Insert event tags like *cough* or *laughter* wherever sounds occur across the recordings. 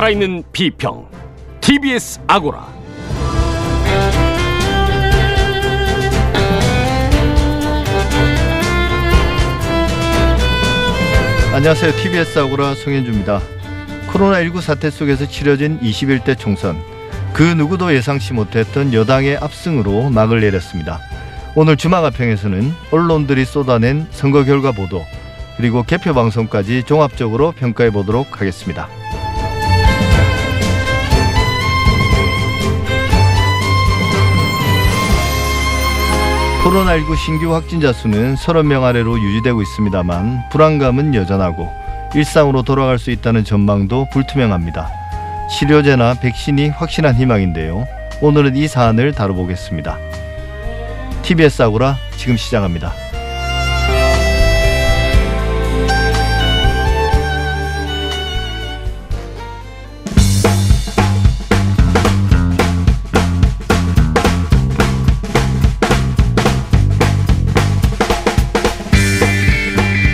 살아있는 비평 TBS 아고라 안녕하세요. TBS 아고라 송현주입니다. 코로나19 사태 속에서 치러진 21대 총선. 그 누구도 예상치 못했던 여당의 압승으로 막을 내렸습니다. 오늘 주마가평에서는 언론들이 쏟아낸 선거 결과 보도 그리고 개표 방송까지 종합적으로 평가해 보도록 하겠습니다. 코로나19 신규 확진자 수는 30명 아래로 유지되고 있습니다만 불안감은 여전하고 일상으로 돌아갈 수 있다는 전망도 불투명합니다. 치료제나 백신이 확실한 희망인데요. 오늘은 이 사안을 다뤄보겠습니다. TBS 아고라 지금 시작합니다.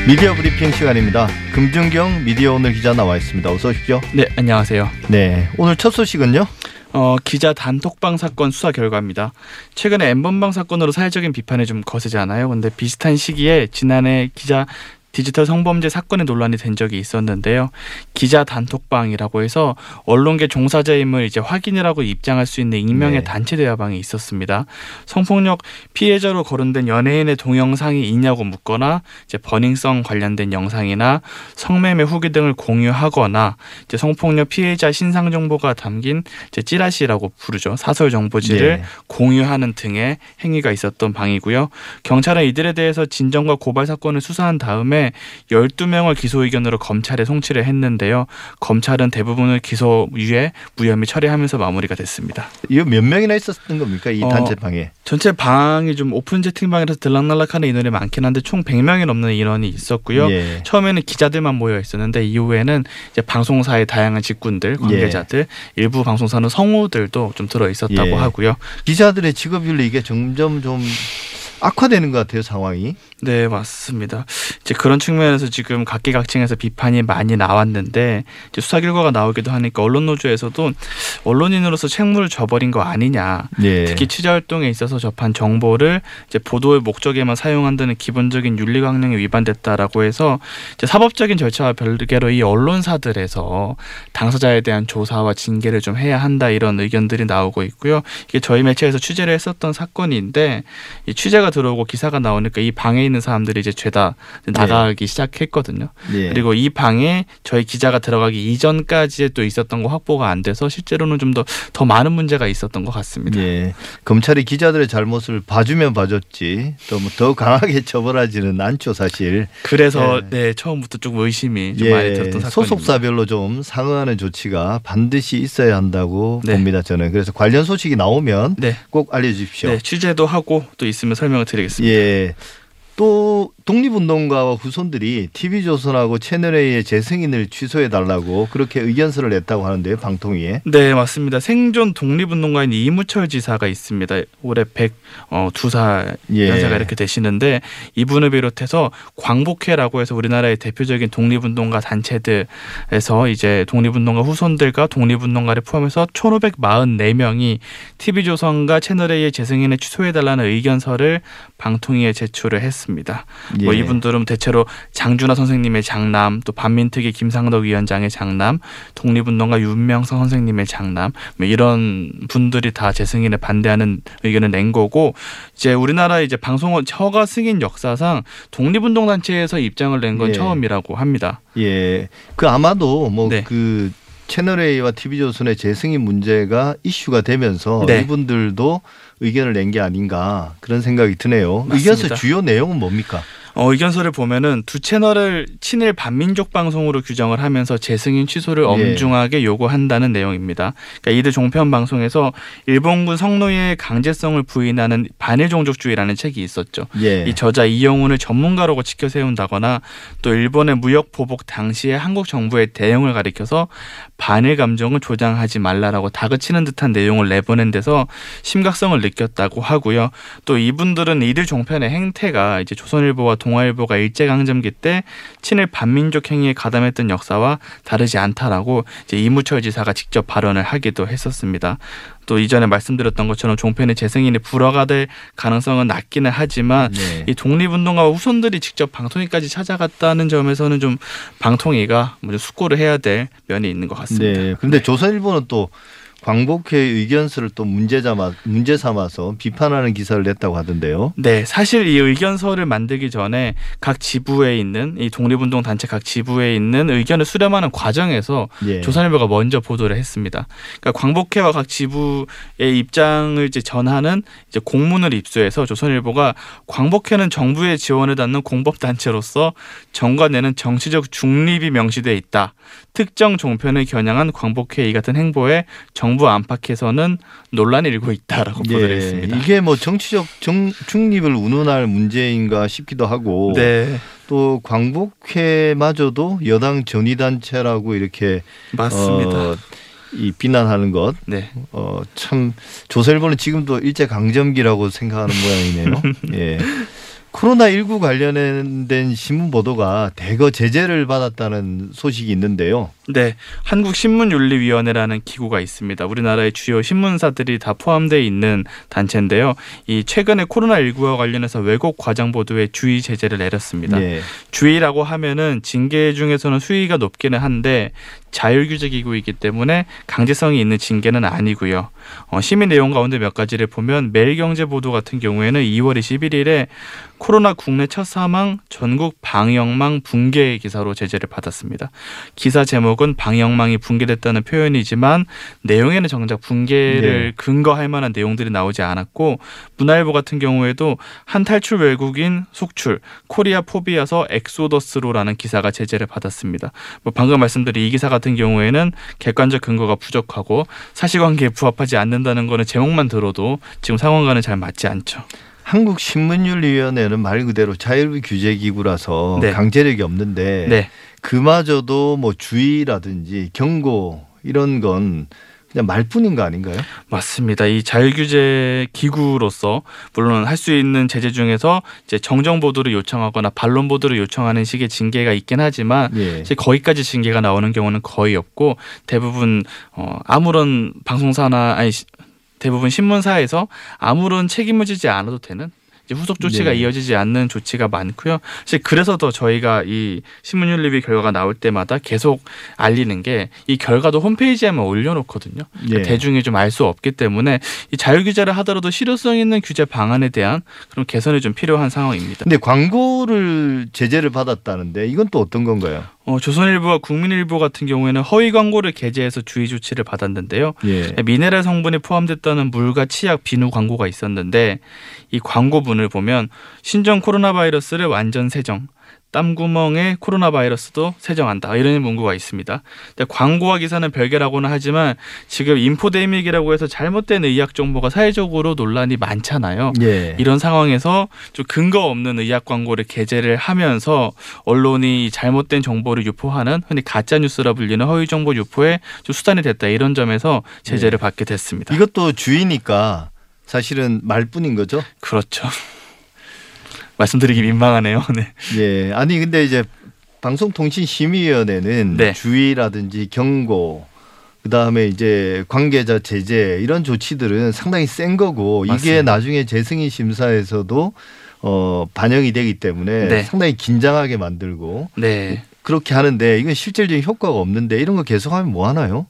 미디어 브리핑 시간입니다. 금준경 미디어 오늘 기자 나와 있습니다. 어서 오십시오. 네, 안녕하세요. 네, 오늘 첫 소식은요? 어, 기자 단톡방 사건 수사 결과입니다. 최근에 엠번방 사건으로 사회적인 비판이 좀 거세지 않아요? 근데 비슷한 시기에 지난해 기자 디지털 성범죄 사건의 논란이 된 적이 있었는데요. 기자 단톡방이라고 해서 언론계 종사자임을 이제 확인이라고 입장할 수 있는 익명의 네. 단체 대화방이 있었습니다. 성폭력 피해자로 거론된 연예인의 동영상이 있냐고 묻거나 이제 버닝성 관련된 영상이나 성매매 후기 등을 공유하거나 이제 성폭력 피해자 신상 정보가 담긴 이제 찌라시라고 부르죠. 사설 정보지를 네. 공유하는 등의 행위가 있었던 방이고요. 경찰은 이들에 대해서 진정과 고발 사건을 수사한 다음에 12명을 기소 의견으로 검찰에 송치를 했는데요. 검찰은 대부분을 기소 유예 무혐의 처리하면서 마무리가 됐습니다. 이거 몇 명이나 있었던 겁니까? 이 어, 단체방에. 전체 방이 좀 오픈 채팅방이라서 들락날락하는 인원이 많긴 한데 총 100명이 넘는 인원이 있었고요. 예. 처음에는 기자들만 모여 있었는데 이후에는 이제 방송사의 다양한 직군들, 관계자들, 일부 방송사는 성우들도 좀 들어 있었다고 예. 하고요. 기자들의 직업윤리 이게 점점 좀 악화되는 것 같아요 상황이. 네, 맞습니다. 이제 그런 측면에서 지금 각계각층에서 비판이 많이 나왔는데 이제 수사 결과가 나오기도 하니까 언론 노조에서도 언론인으로서 책무를 져버린 거 아니냐. 예. 특히 취재 활동에 있어서 접한 정보를 이제 보도의 목적에만 사용한다는 기본적인 윤리 강령에 위반됐다라고 해서 이제 사법적인 절차와 별개로 이 언론사들에서 당사자에 대한 조사와 징계를 좀 해야 한다 이런 의견들이 나오고 있고요. 이게 저희 매체에서 취재를 했었던 사건인데 이 취재가 들어오고 기사가 나오니까 이 방에 있는 사람들이 이제 죄다 나가기 시작했거든요. 예. 그리고 이 방에 저희 기자가 들어가기 이전까지 또 있었던 거 확보가 안 돼서 실제로는 좀 더더 많은 문제가 있었던 것 같습니다. 예. 검찰이 기자들의 잘못을 봐주면 봐줬지 또 뭐 더 강하게 *laughs* 처벌하지는 않죠 사실. 그래서 예. 네 처음부터 조금 의심이 좀 많이 들었던 사건입니다. 소속사별로 좀 상응하는 조치가 반드시 있어야 한다고 네. 봅니다 저는. 그래서 관련 소식이 나오면 네, 꼭 알려주십시오. 네 취재도 하고 또 있으면 설명을 드리겠습니다. 예. 또 독립운동가와 후손들이 TV조선하고 채널A의 재승인을 취소해 달라고 그렇게 의견서를 냈다고 하는데요. 방통위에. 네, 맞습니다. 생존 독립운동가인 이무철 지사가 있습니다. 올해 102살 예. 연세가 이렇게 되시는데 이분을 비롯해서 광복회라고 해서 우리나라의 대표적인 독립운동가 단체들에서 이제 독립운동가 후손들과 독립운동가를 포함해서 1,544명이 TV조선과 채널A의 재승인을 취소해달라는 의견서를 방통위에 제출을 했습니다. 뭐 예. 이분들은 대체로 장준하 선생님의 장남, 또 반민특위 김상덕 위원장의 장남, 독립운동가 윤명성 선생님의 장남, 뭐 이런 분들이 다 재승인에 반대하는 의견을 낸 거고 이제 우리나라 이제 방송원 허가 승인 역사상 독립운동 단체에서 입장을 낸건 예. 처음이라고 합니다. 예. 그 아마도 뭐 네. 그 채널A와 TV조선의 재승인 문제가 이슈가 되면서 네. 이분들도 의견을 낸 게 아닌가 그런 생각이 드네요. 맞습니다. 의견서 주요 내용은 뭡니까? 어, 의견서를 보면은 두 채널을 친일 반민족 방송으로 규정을 하면서 재승인 취소를 예. 엄중하게 요구한다는 내용입니다. 그러니까 이들 종편 방송에서 일본군 성노예의 강제성을 부인하는 반일 종족주의라는 책이 있었죠. 예. 이 저자 이영훈을 전문가로 치켜 세운다거나 또 일본의 무역 보복 당시에 한국 정부의 대응을 가리켜서 반일 감정을 조장하지 말라라고 다그치는 듯한 내용을 내보낸 데서 심각성을 느꼈다고 하고요. 또 이분들은 이들 종편의 행태가 이제 조선일보와 동아일보가 일제강점기 때 친일 반민족 행위에 가담했던 역사와 다르지 않다라고 이제 이무철 지사가 직접 발언을 하기도 했었습니다. 또 이전에 말씀드렸던 것처럼 종편의 재승인이 불허가 될 가능성은 낮기는 하지만 네. 이 독립운동가 후손들이 직접 방통위까지 찾아갔다는 점에서는 좀 방통위가 먼저 숙고를 해야 될 면이 있는 것 같습니다. 네. 그런데 조선일보는 또 광복회 의견서를 또 문제 삼아 문제 삼아서 비판하는 기사를 냈다고 하던데요. 네, 사실 이 의견서를 만들기 전에 각 지부에 있는 이 독립운동 단체 각 지부에 있는 의견을 수렴하는 과정에서 예. 조선일보가 먼저 보도를 했습니다. 그러니까 광복회와 각 지부의 입장을 이제 전하는 이제 공문을 입수해서 조선일보가 광복회는 정부의 지원을 받는 공법 단체로서 정과 내는 정치적 중립이 명시돼 있다. 특정 종편을 겨냥한 광복회 이 같은 행보에 정부 안팎에서는 논란이 일고 있다라고 했습니다. 예. 이게 뭐 정치적 정, 중립을 운운할 문제인가 싶기도 하고 네, 또 광복회마저도 여당 전위단체라고 이렇게 맞습니다. 어, 이 비난하는 것, 네. 어, 참 조선일보는 지금도 일제 강점기라고 생각하는 모양이네요. *laughs* 예. 코로나 19 관련된 신문 보도가 대거 제재를 받았다는 소식이 있는데요. 네, 한국신문윤리위원회라는 기구가 있습니다. 우리나라의 주요 신문사들이 다 포함되어 있는 단체인데요. 이 최근에 코로나19와 관련해서 왜곡 과장 보도에 주의 제재를 내렸습니다. 예. 주의라고 하면은 징계 중에서는 수위가 높기는 한데 자율규제 기구이기 때문에 강제성이 있는 징계는 아니고요. 어, 시민 내용 가운데 몇 가지를 보면 매일경제 보도 같은 경우에는 2월 21일에 코로나 국내 첫 사망 전국 방역망 붕괴 기사로 제재를 받았습니다. 기사 제목은 방역망이 붕괴됐다는 표현이지만 내용에는 정작 붕괴를 네. 근거할 만한 내용들이 나오지 않았고 문화일보 같은 경우에도 한 탈출 외국인 속출 코리아 포비아서 엑소더스로라는 기사가 제재를 받았습니다. 뭐 방금 말씀드린 이 기사 같은 경우에는 객관적 근거가 부족하고 사실관계에 부합하지 않는다는 거는 제목만 들어도 지금 상황과는 잘 맞지 않죠. 한국 신문윤리위원회는 말 그대로 자율 규제 기구라서 네. 강제력이 없는데 네. 그마저도 뭐 주의라든지 경고 이런 건 그냥 말뿐인 거 아닌가요? 맞습니다. 이 자율규제 기구로서 물론 할 수 있는 제재 중에서 이제 정정 보도를 요청하거나 반론 보도를 요청하는 식의 징계가 있긴 하지만 예. 이제 거기까지 징계가 나오는 경우는 거의 없고 대부분 어 아무런 방송사나 아니 시- 대부분 신문사에서 아무런 책임을 지지 않아도 되는 후속 조치가 네. 이어지지 않는 조치가 많고요. 사실 그래서 더 저희가 이 신문윤리위 결과가 나올 때마다 계속 알리는 게 이 결과도 홈페이지에만 올려놓거든요. 예. 대중이 좀 알 수 없기 때문에 이 자율 규제를 하더라도 실효성 있는 규제 방안에 대한 그런 개선이 좀 필요한 상황입니다. 근데 광고를 제재를 받았다는데 이건 또 어떤 건가요? 어, 조선일보와 국민일보 같은 경우에는 허위 광고를 게재해서 주의 조치를 받았는데요. 예. 미네랄 성분이 포함됐다는 물과 치약 비누 광고가 있었는데 이 광고문을 보면 신종 코로나 바이러스를 완전 세정. 땀구멍에 코로나 바이러스도 세정한다 이런 문구가 있습니다. 근데 광고와 기사는 별개라고는 하지만 지금 인포데믹이라고 해서 잘못된 의학 정보가 사회적으로 논란이 많잖아요. 예. 이런 상황에서 좀 근거 없는 의학 광고를 게재를 하면서 언론이 잘못된 정보를 유포하는 흔히 가짜 뉴스라 불리는 허위 정보 유포에 좀 수단이 됐다 이런 점에서 제재를 받게 됐습니다. 이것도 주의니까 사실은 말뿐인 거죠. 그렇죠. 말씀드리기 민망하네요. *laughs* 네. 예. 아니 근데 이제 방송통신심의위원회는 네. 주의라든지 경고 그다음에 이제 관계자 제재 이런 조치들은 상당히 센 거고 이게 맞습니다. 나중에 재승인 심사에서도 어 반영이 되기 때문에 네. 상당히 긴장하게 만들고 네. 그렇게 하는데 이건 실질적인 효과가 없는데 이런 거 계속하면 뭐 하나요?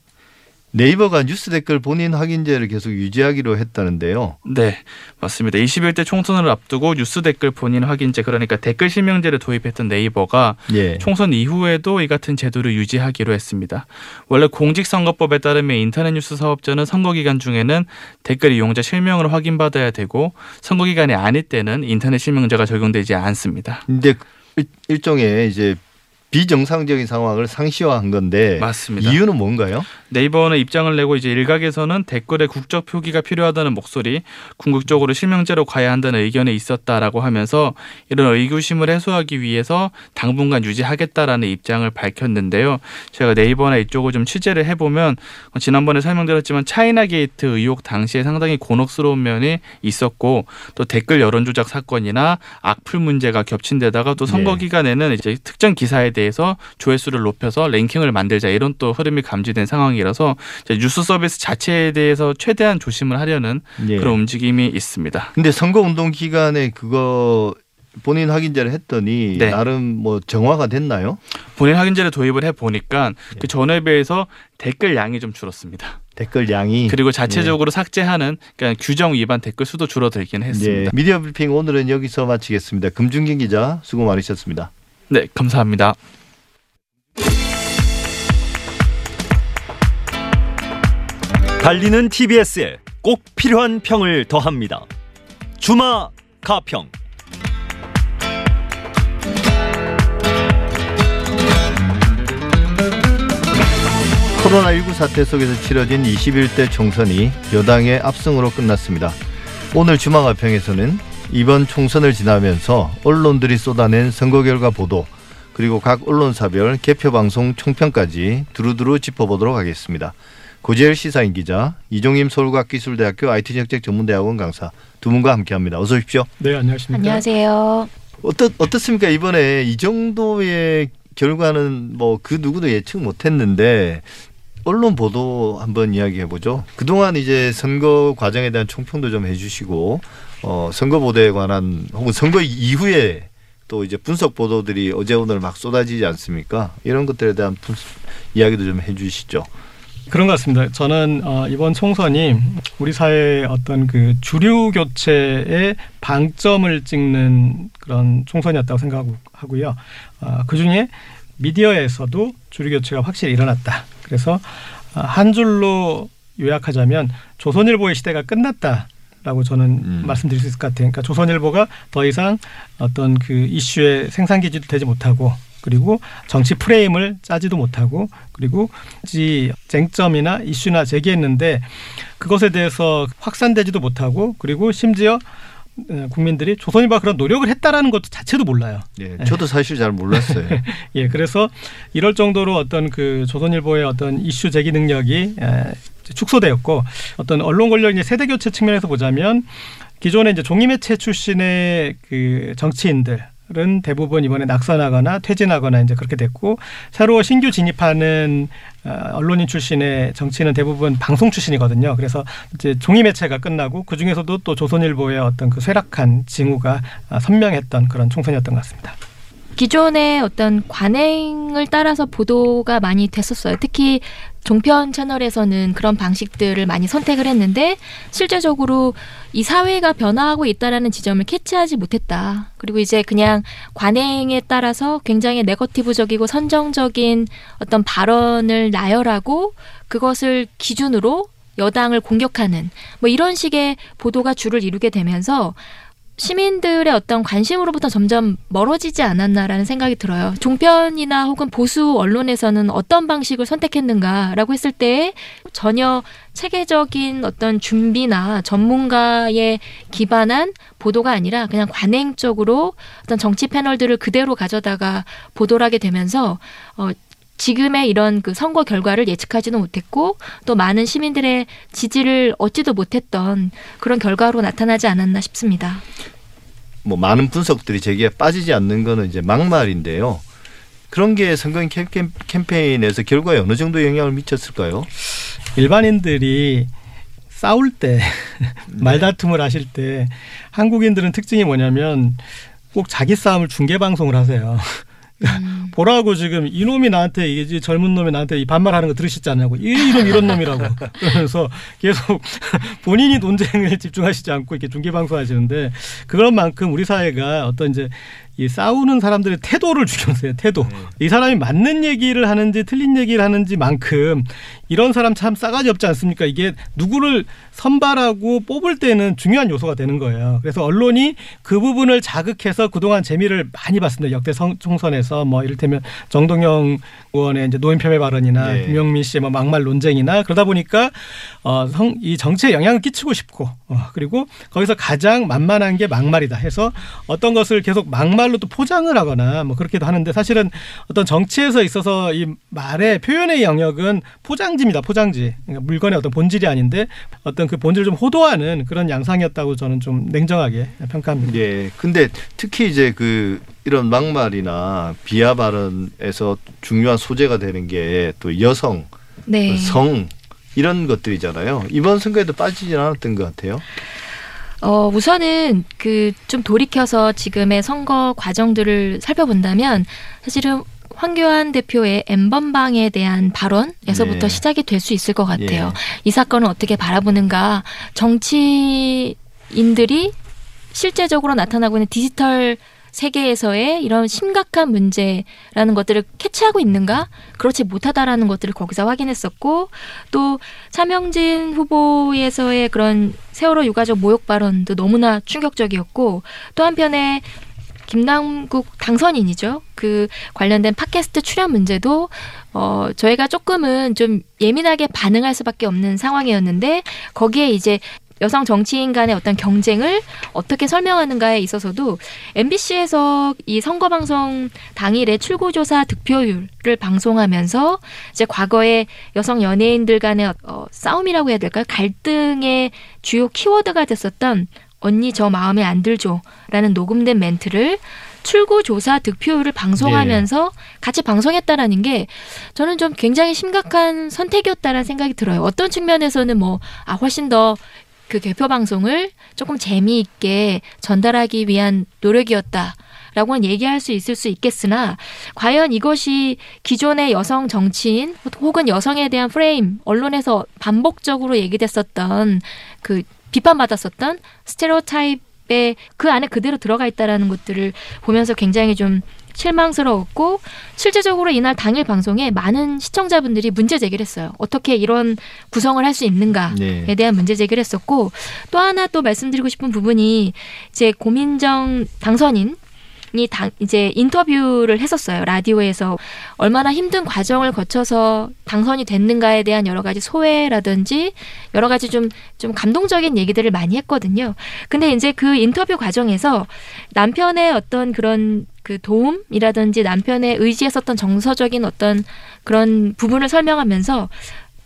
네이버가 뉴스 댓글 본인 확인제를 계속 유지하기로 했다는데요. 네, 맞습니다. 21대 총선을 앞두고 뉴스 댓글 본인 확인제 그러니까 댓글 실명제를 도입했던 네이버가 예. 총선 이후에도 이 같은 제도를 유지하기로 했습니다. 원래 공직선거법에 따르면 인터넷 뉴스 사업자는 선거 기간 중에는 댓글 이용자 실명을 확인받아야 되고 선거 기간이 아닐 때는 인터넷 실명제가 적용되지 않습니다. 근데 일- 일종의 이제 비정상적인 상황을 상시화한 건데 맞습니다. 이유는 뭔가요? 네이버는 입장을 내고 이제 일각에서는 댓글에 국적 표기가 필요하다는 목소리, 궁극적으로 실명제로 가야 한다는 의견이 있었다라고 하면서 이런 의구심을 해소하기 위해서 당분간 유지하겠다라는 입장을 밝혔는데요. 제가 네이버나 이쪽을 좀 취재를 해보면 지난번에 설명드렸지만 차이나 게이트 의혹 당시에 상당히 곤혹스러운 면이 있었고 또 댓글 여론 조작 사건이나 악플 문제가 겹친 데다가 또 선거 네. 기간에는 이제 특정 기사에 대해서 조회수를 높여서 랭킹을 만들자 이런 또 흐름이 감지된 상황이라서 뉴스 서비스 자체에 대해서 최대한 조심을 하려는 예. 그런 움직임이 있습니다. 근데 선거 운동 기간에 그거 본인 확인제를 했더니 네. 나름 뭐 정화가 됐나요? 본인 확인제를 도입을 해 보니까 예. 그 전에 비해서 댓글 양이 좀 줄었습니다. 댓글 양이 그리고 자체적으로 삭제하는 그러니까 규정 위반 댓글 수도 줄어들긴 예. 했습니다. 미디어 브리핑 오늘은 여기서 마치겠습니다. 금준긴 기자 수고 많으셨습니다. 네, 감사합니다. 달리는 TBS에 꼭 필요한 평을 더합니다. 주마 가평. 코로나19 사태 속에서 치러진 21대 총선이 여당의 압승으로 끝났습니다. 오늘 주마가평에서는 이번 총선을 지나면서 언론들이 쏟아낸 선거 결과 보도 그리고 각 언론사별 개표 방송 총평까지 두루두루 짚어보도록 하겠습니다. 고재열 시사인 기자, 이종임 서울과학기술대학교 IT정책 전문대학원 강사 두 분과 함께합니다. 어서 오십시오. 네, 안녕하십니까. 안녕하세요. 어떻 어떻습니까 이번에 이 정도의 결과는 뭐 그 누구도 예측 못했는데 언론 보도 한번 이야기해 보죠. 그동안 이제 선거 과정에 대한 총평도 좀 해주시고 어 선거 보도에 관한 혹은 선거 이후에 또 이제 분석 보도들이 어제 오늘 막 쏟아지지 않습니까? 이런 것들에 대한 분석, 이야기도 좀 해주시죠. 그런 것 같습니다. 저는 어, 이번 총선이 우리 사회의 어떤 그 주류 교체의 방점을 찍는 그런 총선이었다고 생각하고요. 어, 그 중에 미디어에서도 주류 교체가 확실히 일어났다. 그래서 어, 한 줄로 요약하자면 조선일보의 시대가 끝났다. 라고 저는 음. 말씀드릴 수 있을 것 같아요. 그러니까 조선일보가 더 이상 어떤 그 이슈의 생산 기지도 되지 못하고 그리고 정치 프레임을 짜지도 못하고 그리고 지 쟁점이나 이슈나 제기했는데 그것에 대해서 확산되지도 못하고 그리고 심지어 어, 국민들이 조선일보가 그런 노력을 했다라는 것도 자체도 몰라요. 예, 저도 사실 잘 몰랐어요. *laughs* 예, 그래서 이럴 정도로 어떤 그 조선일보의 어떤 이슈 제기 능력이 에, 축소되었고 어떤 언론 권력의 세대 교체 측면에서 보자면 기존에 이제 종이 매체 출신의 그 정치인들 은 대부분 이번에 낙선하거나 퇴진하거나 이제 그렇게 됐고 새로 신규 진입하는 어, 언론인 출신의 정치인은 대부분 방송 출신이거든요. 그래서 이제 종이 매체가 끝나고 그 중에서도 또 조선일보의 어떤 그 쇠락한 징후가 아, 선명했던 그런 총선이었던 것 같습니다. 기존의 어떤 관행을 따라서 보도가 많이 됐었어요. 특히 종편 채널에서는 그런 방식들을 많이 선택을 했는데 실제적으로 이 사회가 변화하고 있다라는 지점을 캐치하지 못했다. 그리고 이제 그냥 관행에 따라서 굉장히 네거티브적이고 선정적인 어떤 발언을 나열하고 그것을 기준으로 여당을 공격하는 뭐 이런 식의 보도가 주를 이루게 되면서 시민들의 어떤 관심으로부터 점점 멀어지지 않았나라는 생각이 들어요. 종편이나 혹은 보수 언론에서는 어떤 방식을 선택했는가라고 했을 때 전혀 체계적인 어떤 준비나 전문가에 기반한 보도가 아니라 그냥 관행적으로 어떤 정치 패널들을 그대로 가져다가 보도를 하게 되면서 어 지금의 이런 그 선거 결과를 예측하지도 못했고 또 많은 시민들의 지지를 얻지도 못했던 그런 결과로 나타나지 않았나 싶습니다. 뭐 많은 분석들이 제기에 빠지지 않는 거는 이제 막말인데요. 그런 게 선거 캠- 캠페인에서 결과에 어느 정도 영향을 미쳤을까요? 일반인들이 싸울 때 *laughs* 말다툼을 하실 때 한국인들은 특징이 뭐냐면 꼭 자기 싸움을 중계 방송을 하세요. 음. 보라고 지금 이놈이 나한테 이게 젊은 놈이 나한테 이 반말하는 거 들으시지 않냐고 이 이놈 이런 놈이라고 *laughs* 그러면서 계속 *laughs* 본인이 논쟁을 집중하시지 않고 이렇게 중계 방송하시는데 그런 만큼 우리 사회가 어떤 이제 이 싸우는 사람들의 태도를 중요해요. 태도. 이 사람이 맞는 얘기를 하는지 틀린 얘기를 하는지만큼 이런 사람 참 싸가지 없지 않습니까? 이게 누구를 선발하고 뽑을 때는 중요한 요소가 되는 거예요. 그래서 언론이 그 부분을 자극해서 그동안 재미를 많이 봤습니다. 역대 성, 총선에서 뭐 이를테면 정동영 의원의 이제 노인 폄훼 발언이나 네. 김영민 씨의 뭐 막말 논쟁이나 그러다 보니까 어, 성, 이 정치에 영향을 끼치고 싶고 어, 그리고 거기서 가장 만만한 게 막말이다 해서 어떤 것을 계속 막말 로 또 포장을 하거나 뭐 그렇게도 하는데 사실은 어떤 정치에서 있어서 이 말의 표현의 영역은 포장지입니다. 포장지. 그러니까 물건의 어떤 본질이 아닌데 어떤 그 본질을 좀 호도하는 그런 양상이었다고 저는 좀 냉정하게 평가합니다. 예. 근데 특히 이제 그 이런 막말이나 비하 발언에서 중요한 소재가 되는 게 또 여성, 네. 성 이런 것들이잖아요. 이번 선거에도 빠지진 않았던 것 같아요. 어, 우선은 그 좀 돌이켜서 지금의 선거 과정들을 살펴본다면 사실은 황교안 대표의 엠번방에 대한 발언에서부터 네. 시작이 될 수 있을 것 같아요. 예. 이 사건을 어떻게 바라보는가 정치인들이 실제적으로 나타나고 있는 디지털 세계에서의 이런 심각한 문제라는 것들을 캐치하고 있는가? 그렇지 못하다라는 것들을 거기서 확인했었고 또 차명진 후보에서의 그런 세월호 유가족 모욕 발언도 너무나 충격적이었고 또 한편에 김남국 당선인이죠. 그 관련된 팟캐스트 출연 문제도 어 저희가 조금은 좀 예민하게 반응할 수밖에 없는 상황이었는데 거기에 이제 여성 정치인 간의 어떤 경쟁을 어떻게 설명하는가에 있어서도 MBC에서 이 선거 방송 당일에 출구 조사 득표율을 방송하면서 이제 과거에 여성 연예인들 간의 어, 싸움이라고 해야 될까요? 갈등의 주요 키워드가 됐었던 언니 저 마음에 안 들죠라는 녹음된 멘트를 출구 조사 득표율을 방송하면서 같이 방송했다라는 게 저는 좀 굉장히 심각한 선택이었다라는 생각이 들어요. 어떤 측면에서는 뭐 아 훨씬 더 그 개표 방송을 조금 재미있게 전달하기 위한 노력이었다. 라고는 얘기할 수 있을 수 있겠으나 과연 이것이 기존의 여성 정치인 혹은 여성에 대한 프레임 언론에서 반복적으로 얘기됐었던 그 비판받았었던 스테레오타입의 그 안에 그대로 들어가 있다라는 것들을 보면서 굉장히 좀 실망스러웠고 실제적으로 이날 당일 방송에 많은 시청자분들이 문제 제기를 했어요. 어떻게 이런 구성을 할 수 있는가에 네. 대한 문제 제기를 했었고 또 하나 또 말씀드리고 싶은 부분이 이제 고민정 당선인 이 당, 이제 인터뷰를 했었어요. 라디오에서 얼마나 힘든 과정을 거쳐서 당선이 됐는가에 대한 여러 가지 소회라든지 여러 가지 좀, 좀 감동적인 얘기들을 많이 했거든요. 근데 이제 그 인터뷰 과정에서 남편의 어떤 그런 그 도움이라든지 남편의 의지했었던 정서적인 어떤 그런 부분을 설명하면서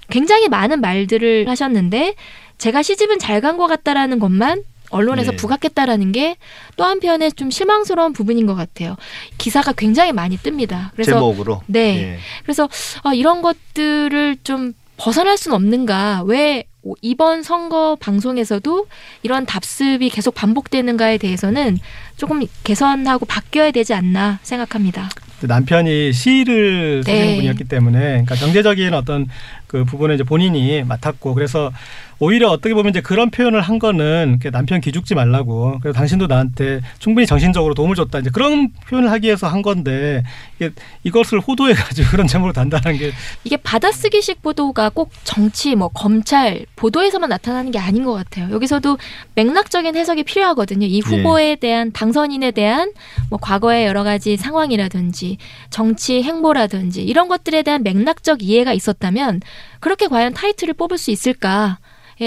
굉장히 많은 말들을 하셨는데 제가 시집은 잘 간 것 같다라는 것만 언론에서 네. 부각했다라는 게 또 한편에 좀 실망스러운 부분인 것 같아요. 기사가 굉장히 많이 뜹니다. 그래서 제목으로. 네. 예. 그래서 아, 이런 것들을 좀 벗어날 수는 없는가? 왜 이번 선거 방송에서도 이런 답습이 계속 반복되는가에 대해서는 조금 개선하고 바뀌어야 되지 않나 생각합니다. 남편이 시를 쓰는 네. 분이었기 때문에 그러니까 경제적인 어떤 그 부분을 이제 본인이 맡았고 그래서 오히려 어떻게 보면 이제 그런 표현을 한 거는 남편 기죽지 말라고 그래서 당신도 나한테 충분히 정신적으로 도움을 줬다 이제 그런 표현을 하기 위해서 한 건데 이게 이것을 호도해 가지고 그런 제목으로 단단한 게 이게 받아쓰기식 보도가 꼭 정치, 뭐 검찰 보도에서만 나타나는 게 아닌 것 같아요. 여기서도 맥락적인 해석이 필요하거든요. 이 후보에 대한 당선인에 대한 뭐 과거의 여러 가지 상황이라든지 정치 행보라든지 이런 것들에 대한 맥락적 이해가 있었다면 그렇게 과연 타이틀을 뽑을 수 있을까에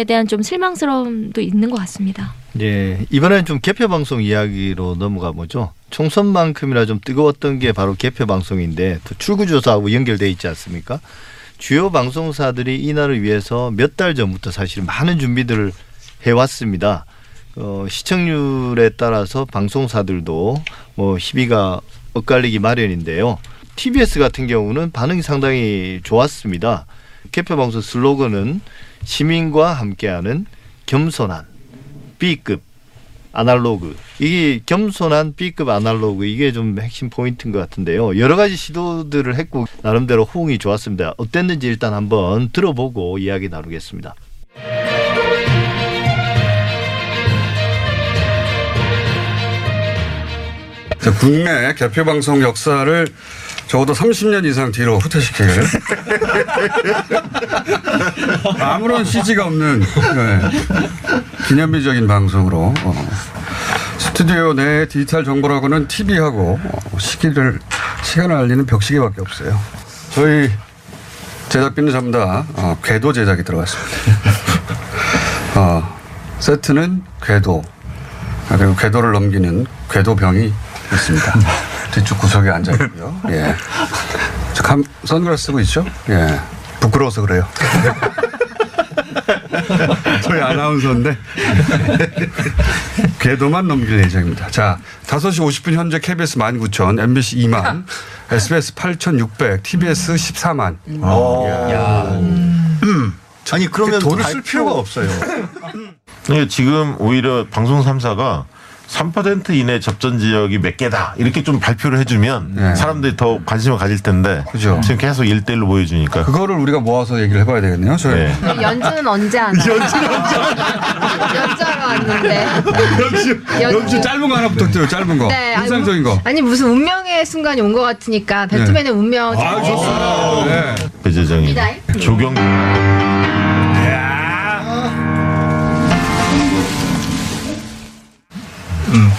대한 좀 실망스러움도 있는 것 같습니다. 예, 이번엔 좀 개표 방송 이야기로 넘어가 보죠. 총선만큼이나 좀 뜨거웠던 게 바로 개표 방송인데 또 출구조사하고 연결돼 있지 않습니까? 주요 방송사들이 이날을 위해서 몇 달 전부터 사실 많은 준비들을 해왔습니다. 어, 시청률에 따라서 방송사들도 뭐 희비가 엇갈리기 마련인데요. TBS 같은 경우는 반응이 상당히 좋았습니다. 개표 방송 슬로건은 시민과 함께하는 겸손한 B급 아날로그 이게 겸손한 B급 아날로그 이게 좀 핵심 포인트인 것 같은데요. 여러 가지 시도들을 했고 나름대로 호응이 좋았습니다. 어땠는지 일단 한번 들어보고 이야기 나누겠습니다. 자, 국내 개표 방송 역사를 적어도 30년 이상 뒤로 후퇴시킬 *laughs* 아무런 CG가 없는 네. 기념비적인 방송으로 어. 스튜디오 내 디지털 정보라고는 TV하고 어, 시기를 시간을 알리는 벽시계밖에 없어요. 저희 제작비는 전부 다 어, 궤도 제작이 들어갔습니다. *laughs* 어, 세트는 궤도 아, 그리고 궤도를 넘기는 궤도병이 있습니다. 뒤쪽 구석에 앉아 있고요. *laughs* 예. 저 감, 선글라스 쓰고 있죠? 예. 부끄러워서 그래요. *laughs* 저희 아나운서인데 *laughs* 궤도만 넘길 예정입니다. 자, 5시 50분 현재 KBS 19,000, MBC 2만, SBS 8,600, TBS 14만. 아니 그러면 돈을 할쓸 필요가 필요가 없어요. 네, 지금 오히려 방송 3사가 3% 이내 접전 지역이 몇 개다 이렇게 좀 발표를 해주면 네. 사람들이 더 관심을 가질 텐데 그죠. 지금 계속 1대1로 보여주니까 그거를 우리가 모아서 얘기를 해봐야 되겠네요. 저희. 네. *laughs* 연주는 언제 하나요? 연주하러 왔는데. 연주, 연주. 연주 짧은 거 하나 부탁드려요. 짧은 거. 네, 아니, 인상적인 거. 아니 무슨 운명의 순간이 온 것 같으니까 배트맨의 운명. 아, 좋습니다. 네. 배재정이? 조경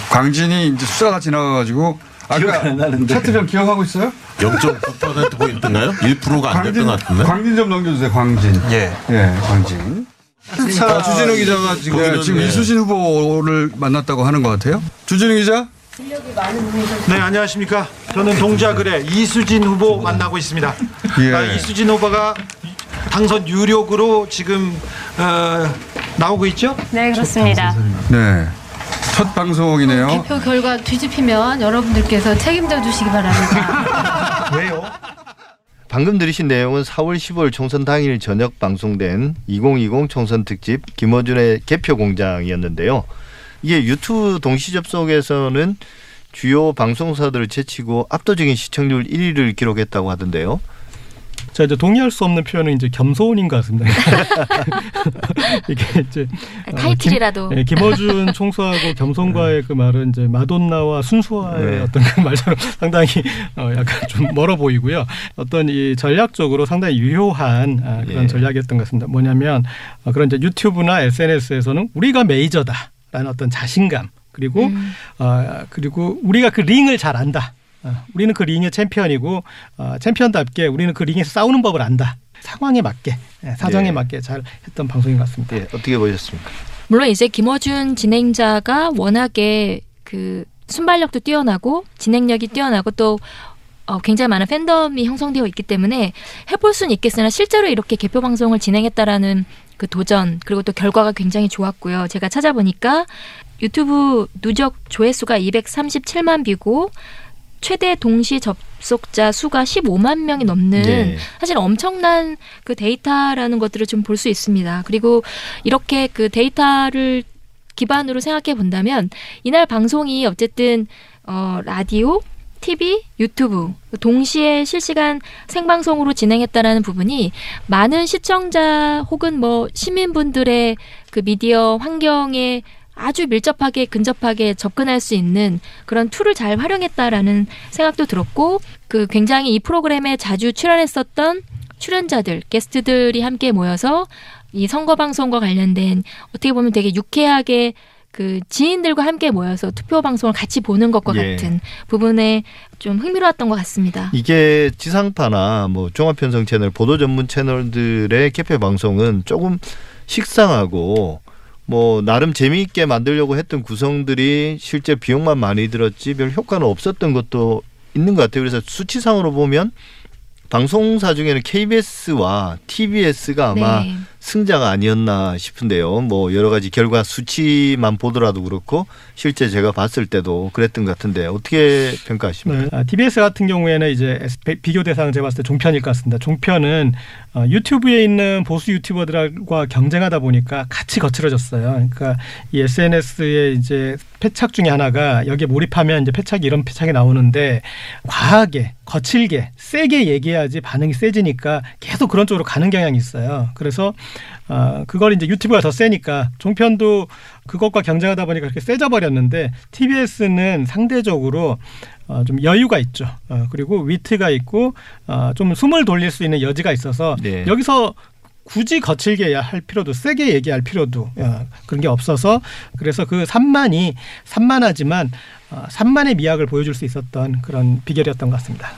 광진이 이제 수사가 지나가가지고 아까 차트별 기억하고 있어요? 0.9% 포인트인가요? 1%가 안 됐던 것 같은데. 광진 좀 넘겨주세요. 광진. 예. 예, 광진. 아, 주진우 기자가 지금, 거기는, 지금 네. 이수진 후보를 만났다고 하는 것 같아요. 주진우 기자? 네, 안녕하십니까. 저는 동작을의 이수진 후보 만나고 있습니다. 예. 아, 이수진 후보가 당선 유력으로 지금 어, 나오고 있죠? 네, 그렇습니다. 네. 첫 방송이네요. 개표 결과 뒤집히면 여러분들께서 책임져 주시기 바랍니다. *laughs* 왜요? 방금 들으신 내용은 4월 15일 총선 당일 저녁 방송된 2020 총선 특집 김어준의 개표 공장이었는데요. 이게 유튜브 동시 접속에서는 주요 방송사들을 제치고 압도적인 시청률 1위를 기록했다고 하던데요. 자 이제 동의할 수 없는 표현은 이제 겸손인 것 같습니다. *laughs* 이게 이제 어, 타이틀이라도. 김, 예, 김어준 총수하고 겸손과의 그 말은 이제 마돈나와 순수와의 네. 어떤 그 말처럼 *laughs* 상당히 어, 약간 좀 멀어 보이고요. 어떤 이 전략적으로 상당히 유효한 아, 그런 예. 전략이었던 것 같습니다. 뭐냐면 어, 그런 이제 유튜브나 SNS에서는 우리가 메이저다라는 어떤 자신감 그리고 어, 그리고 우리가 그 링을 잘 안다. 어, 우리는 그 링의 챔피언이고 어, 챔피언답게 우리는 그 링에서 싸우는 법을 안다. 상황에 맞게 예, 사정에 예. 맞게 잘 했던 방송인 것 같습니다. 예, 어떻게 보셨습니까? 물론 이제 김어준 진행자가 워낙에 그 순발력도 뛰어나고 진행력이 뛰어나고 또 어, 굉장히 많은 팬덤이 형성되어 있기 때문에 해볼 수는 있겠으나 실제로 이렇게 개표 방송을 진행했다라는 그 도전 그리고 또 결과가 굉장히 좋았고요. 제가 찾아보니까 유튜브 누적 조회수가 237만 뷰고 최대 동시 접속자 수가 15만 명이 넘는 네. 사실 엄청난 그 데이터라는 것들을 좀 볼 수 있습니다. 그리고 이렇게 그 데이터를 기반으로 생각해 본다면 이날 방송이 어쨌든 어 라디오, TV, 유튜브 동시에 실시간 생방송으로 진행했다라는 부분이 많은 시청자 혹은 뭐 시민분들의 그 미디어 환경에 아주 밀접하게 근접하게 접근할 수 있는 그런 툴을 잘 활용했다라는 생각도 들었고 그 굉장히 이 프로그램에 자주 출연했었던 출연자들 게스트들이 함께 모여서 이 선거 방송과 관련된 어떻게 보면 되게 유쾌하게 그 지인들과 함께 모여서 투표 방송을 같이 보는 것과 예. 같은 부분에 좀 흥미로웠던 것 같습니다. 이게 지상파나 뭐 종합편성 채널, 보도 전문 채널들의 개표 방송은 조금 식상하고 뭐 나름 재미있게 만들려고 했던 구성들이 실제 비용만 많이 들었지 별 효과는 없었던 것도 있는 것 같아요. 그래서 수치상으로 보면 방송사 중에는 KBS와 TBS가 아마 네. 승자가 아니었나 싶은데요. 뭐 여러 가지 결과 수치만 보더라도 그렇고 실제 제가 봤을 때도 그랬던 것 같은데 어떻게 평가하십니까? 네. 아, TBS 같은 경우에는 이제 비교 대상 제가 봤을 때 종편일 것 같습니다. 종편은 어, 유튜브에 있는 보수 유튜버들과 경쟁하다 보니까 같이 거칠어졌어요. 그러니까 이 SNS의 이제 패착 중에 하나가 여기에 몰입하면 이제 패착이 이런 패착이 나오는데 과하게 거칠게 세게 얘기해야지 반응이 세지니까 계속 그런 쪽으로 가는 경향이 있어요. 그래서 아, 그걸 이제 유튜브가 더 세니까 종편도 그것과 경쟁하다 보니까 그렇게 세져 버렸는데 TBS는 상대적으로 어, 좀 여유가 있죠. 어, 그리고 위트가 있고 어, 좀 숨을 돌릴 수 있는 여지가 있어서 네. 여기서 굳이 거칠게 할 필요도 세게 얘기할 필요도 어, 그런 게 없어서 그래서 그 산만이 산만하지만 어, 산만의 미학을 보여줄 수 있었던 그런 비결이었던 것 같습니다.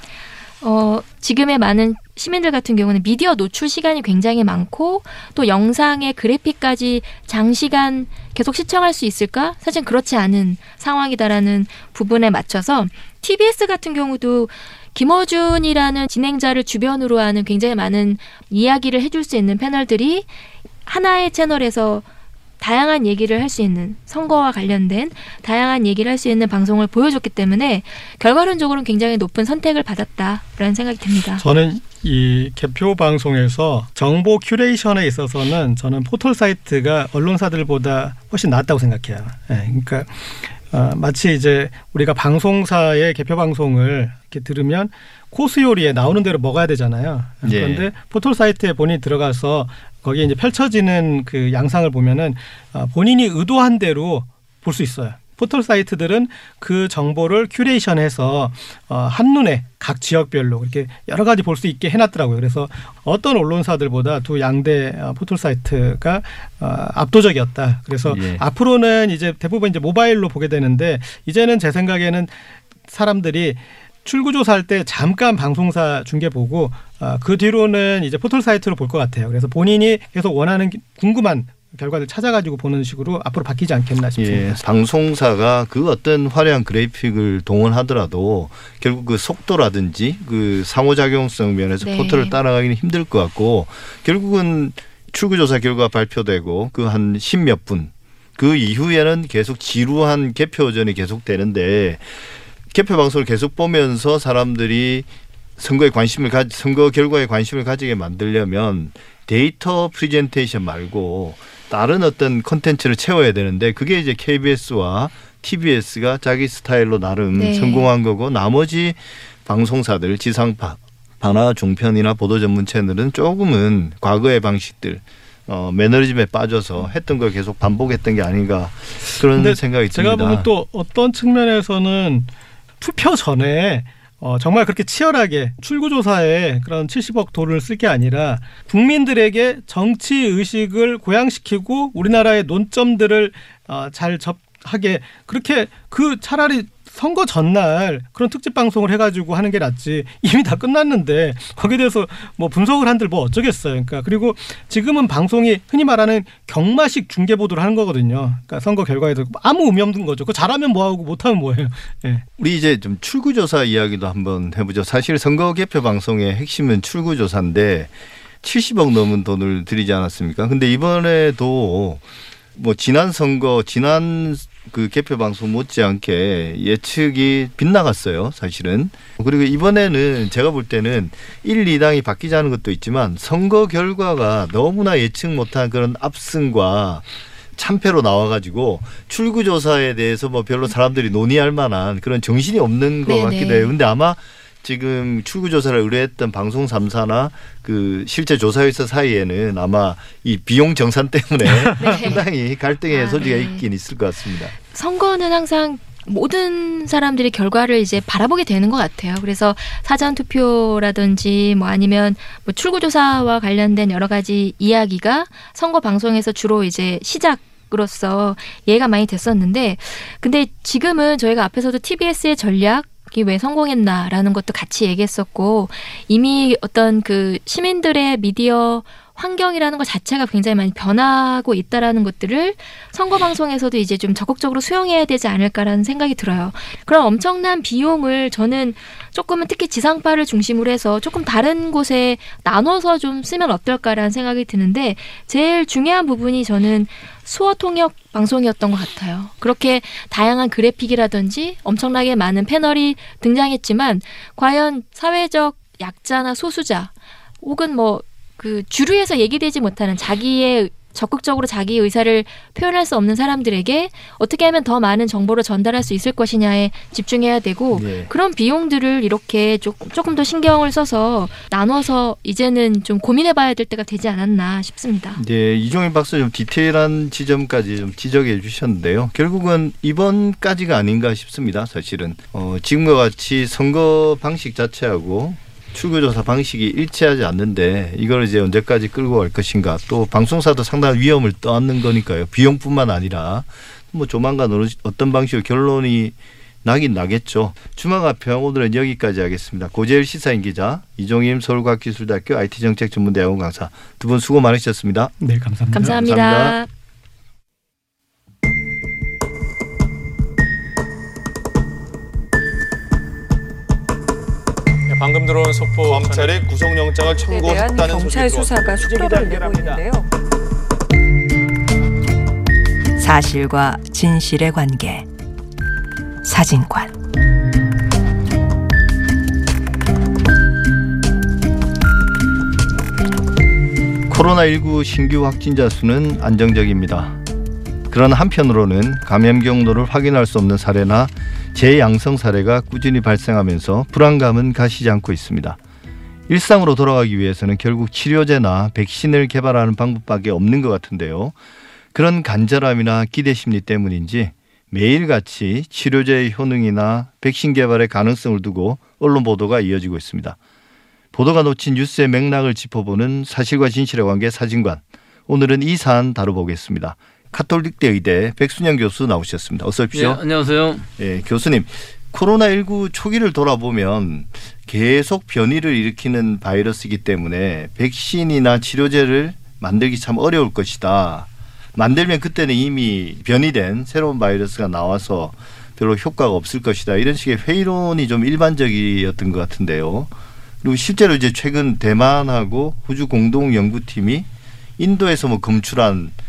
어, 지금의 많은 시민들 같은 경우는 미디어 노출 시간이 굉장히 많고 또 영상의 그래픽까지 장시간 계속 시청할 수 있을까? 사실 그렇지 않은 상황이다라는 부분에 맞춰서 TBS 같은 경우도 김어준이라는 진행자를 주변으로 하는 굉장히 많은 이야기를 해줄 수 있는 패널들이 하나의 채널에서 다양한 얘기를 할 수 있는 선거와 관련된 다양한 얘기를 할 수 있는 방송을 보여줬기 때문에 결과론적으로는 굉장히 높은 선택을 받았다라는 생각이 듭니다. 저는 이 개표 방송에서 정보 큐레이션에 있어서는 저는 포털 사이트가 언론사들보다 훨씬 낫다고 생각해요. 예, 그러니까 어, 마치 이제 우리가 방송사의 개표 방송을 이렇게 들으면 코스 요리에 나오는 대로 먹어야 되잖아요. 예. 그런데 포털 사이트에 본인이 들어가서 거기에 이제 펼쳐지는 그 양상을 보면은 어, 본인이 의도한 대로 볼 수 있어요. 포털 사이트들은 그 정보를 큐레이션해서 어, 한눈에 각 지역별로 이렇게 여러 가지 볼 수 있게 해놨더라고요. 그래서 어떤 언론사들보다 두 양대 어, 포털 사이트가 어, 압도적이었다. 그래서 예. 앞으로는 이제 대부분 이제 모바일로 보게 되는데 이제는 제 생각에는 사람들이 출구 조사할 때 잠깐 방송사 중계 보고 어, 그 뒤로는 이제 포털 사이트로 볼 것 같아요. 그래서 본인이 계속 원하는 궁금한 결과를 찾아가지고 보는 식으로 앞으로 바뀌지 않겠나 싶습니다. 예, 방송사가 그 어떤 화려한 그래픽을 동원하더라도 결국 그 속도라든지 그 상호작용성 면에서 네. 포털을 따라가기는 힘들 것 같고 결국은 출구조사 결과 발표되고 그 한 십 몇 분 그 이후에는 계속 지루한 개표전이 계속되는데 개표 방송을 계속 보면서 사람들이 선거에 관심을 가 선거 결과에 관심을 가지게 만들려면 데이터 프리젠테이션 말고 다른 어떤 컨텐츠를 채워야 되는데 그게 이제 KBS와 TBS가 자기 스타일로 나름 네. 성공한 거고 나머지 방송사들 지상파 파나 종편이나 보도 전문 채널은 조금은 과거의 방식들 어, 매너리즘에 빠져서 했던 걸 계속 반복했던 게 아닌가 그런 생각이 제가 듭니다. 보면 또 어떤 측면에서는 투표 전에 어, 정말 그렇게 치열하게 출구조사에 그런 70억 돈을 쓸 게 아니라 국민들에게 정치 의식을 고양시키고 우리나라의 논점들을 어, 잘 접하게 그렇게 그 차라리 선거 전날 그런 특집 방송을 해가지고 하는 게 낫지 이미 다 끝났는데 거기에 대해서 뭐 분석을 한들 뭐 어쩌겠어요. 그러니까 그리고 지금은 방송이 흔히 말하는 경마식 중계 보도를 하는 거거든요. 그러니까 선거 결과에도 아무 의미 없는 거죠. 그 잘하면 뭐하고 못하면 뭐해요. *laughs* 예. 우리 이제 좀 출구조사 이야기도 한번 해보죠. 사실 선거 개표 방송의 핵심은 출구조사인데 70억 넘은 돈을 들이지 않았습니까? 근데 이번에도 뭐 지난 선거 지난 그 개표 방송 못지않게 예측이 빗나갔어요. 사실은 그리고 이번에는 제가 볼 때는 1, 2당이 바뀌자는 것도 있지만 선거 결과가 너무나 예측 못한 그런 압승과 참패로 나와가지고 출구조사에 대해서 뭐 별로 사람들이 논의할 만한 그런 정신이 없는 것 네네. 같기도 해요. 근데 아마 지금 출구 조사를 의뢰했던 방송 3사나 그 실제 조사회사 사이에는 아마 이 비용 정산 때문에 *laughs* 상당히 갈등의 아, 소지가 네. 있긴 있을 것 같습니다. 선거는 항상 모든 사람들이 결과를 이제 바라보게 되는 것 같아요. 그래서 사전 투표라든지 뭐 아니면 뭐 출구조사와 관련된 여러 가지 이야기가 선거 방송에서 주로 이제 시작 으로서 이해가 많이 됐었는데 근데 지금은 저희가 앞에서도 TBS의 전략이 왜 성공했나라는 것도 같이 얘기했었고 이미 어떤 그 시민들의 미디어 환경이라는 것 자체가 굉장히 많이 변하고 있다라는 것들을 선거 방송에서도 이제 좀 적극적으로 수용해야 되지 않을까라는 생각이 들어요. 그런 엄청난 비용을 저는 조금은 특히 지상파를 중심으로 해서 조금 다른 곳에 나눠서 좀 쓰면 어떨까라는 생각이 드는데 제일 중요한 부분이 저는 수어 통역 방송이었던 것 같아요. 그렇게 다양한 그래픽이라든지 엄청나게 많은 패널이 등장했지만 과연 사회적 약자나 소수자 혹은 뭐 그 주류에서 얘기되지 못하는 자기의 적극적으로 자기 의사를 표현할 수 없는 사람들에게 어떻게 하면 더 많은 정보를 전달할 수 있을 것이냐에 집중해야 되고 네. 그런 비용들을 이렇게 조금, 조금 더 신경을 써서 나눠서 이제는 좀 고민해봐야 될 때가 되지 않았나 싶습니다. 네, 이종일 박사 좀 디테일한 지점까지 좀 지적해 주셨는데요. 결국은 이번까지가 아닌가 싶습니다. 사실은 어, 지금과 같이 선거 방식 자체하고 출구조사 방식이 일치하지 않는데 이걸 이제 언제까지 끌고 갈 것인가 또 방송사도 상당한 위험을 떠안는 거니까요. 비용뿐만 아니라 뭐 조만간 어느- 어떤 방식으로 결론이 나긴 나겠죠. 주말가평 오늘은 여기까지 하겠습니다. 고재일 시사인 기자, 이종임 서울과학기술대학교 IT정책전문대학원 강사 두 분 수고 많으셨습니다. 네, 감사합니다. 감사합니다. 감사합니다. 들어온 속보 검찰이 구속영장을 에 대한 청구했다는 경찰 소식이 수사가 속도를 내고 있는데요. 사실과 진실의 관계 사진관 코로나19 신규 확진자 수는 안정적입니다. 그러나 한편으로는 감염 경로를 확인할 수 없는 사례나 재양성 사례가 꾸준히 발생하면서 불안감은 가시지 않고 있습니다. 일상으로 돌아가기 위해서는 결국 치료제나 백신을 개발하는 방법밖에 없는 것 같은데요. 그런 간절함이나 기대 심리 때문인지 매일같이 치료제의 효능이나 백신 개발의 가능성을 두고 언론 보도가 이어지고 있습니다. 보도가 놓친 뉴스의 맥락을 짚어보는 사실과 진실의 관계 사진관. 오늘은 이 사안 다뤄보겠습니다. 카톨릭대 의대 백순영 교수 나오셨습니다. 어서 오십시오. 예, 안녕하세요. 예, 교수님. 코로나19 초기를 돌아보면 계속 변이를 일으키는 바이러스이기 때문에 백신이나 치료제를 만들기 참 어려울 것이다. 만들면 그때는 이미 변이된 새로운 바이러스가 나와서 별로 효과가 없을 것이다. 이런 식의 회의론이 좀 일반적이었던 것 같은데요. 그리고 실제로 이제 최근 대만하고 호주 공동 연구팀이 인도에서 뭐 검출한 어,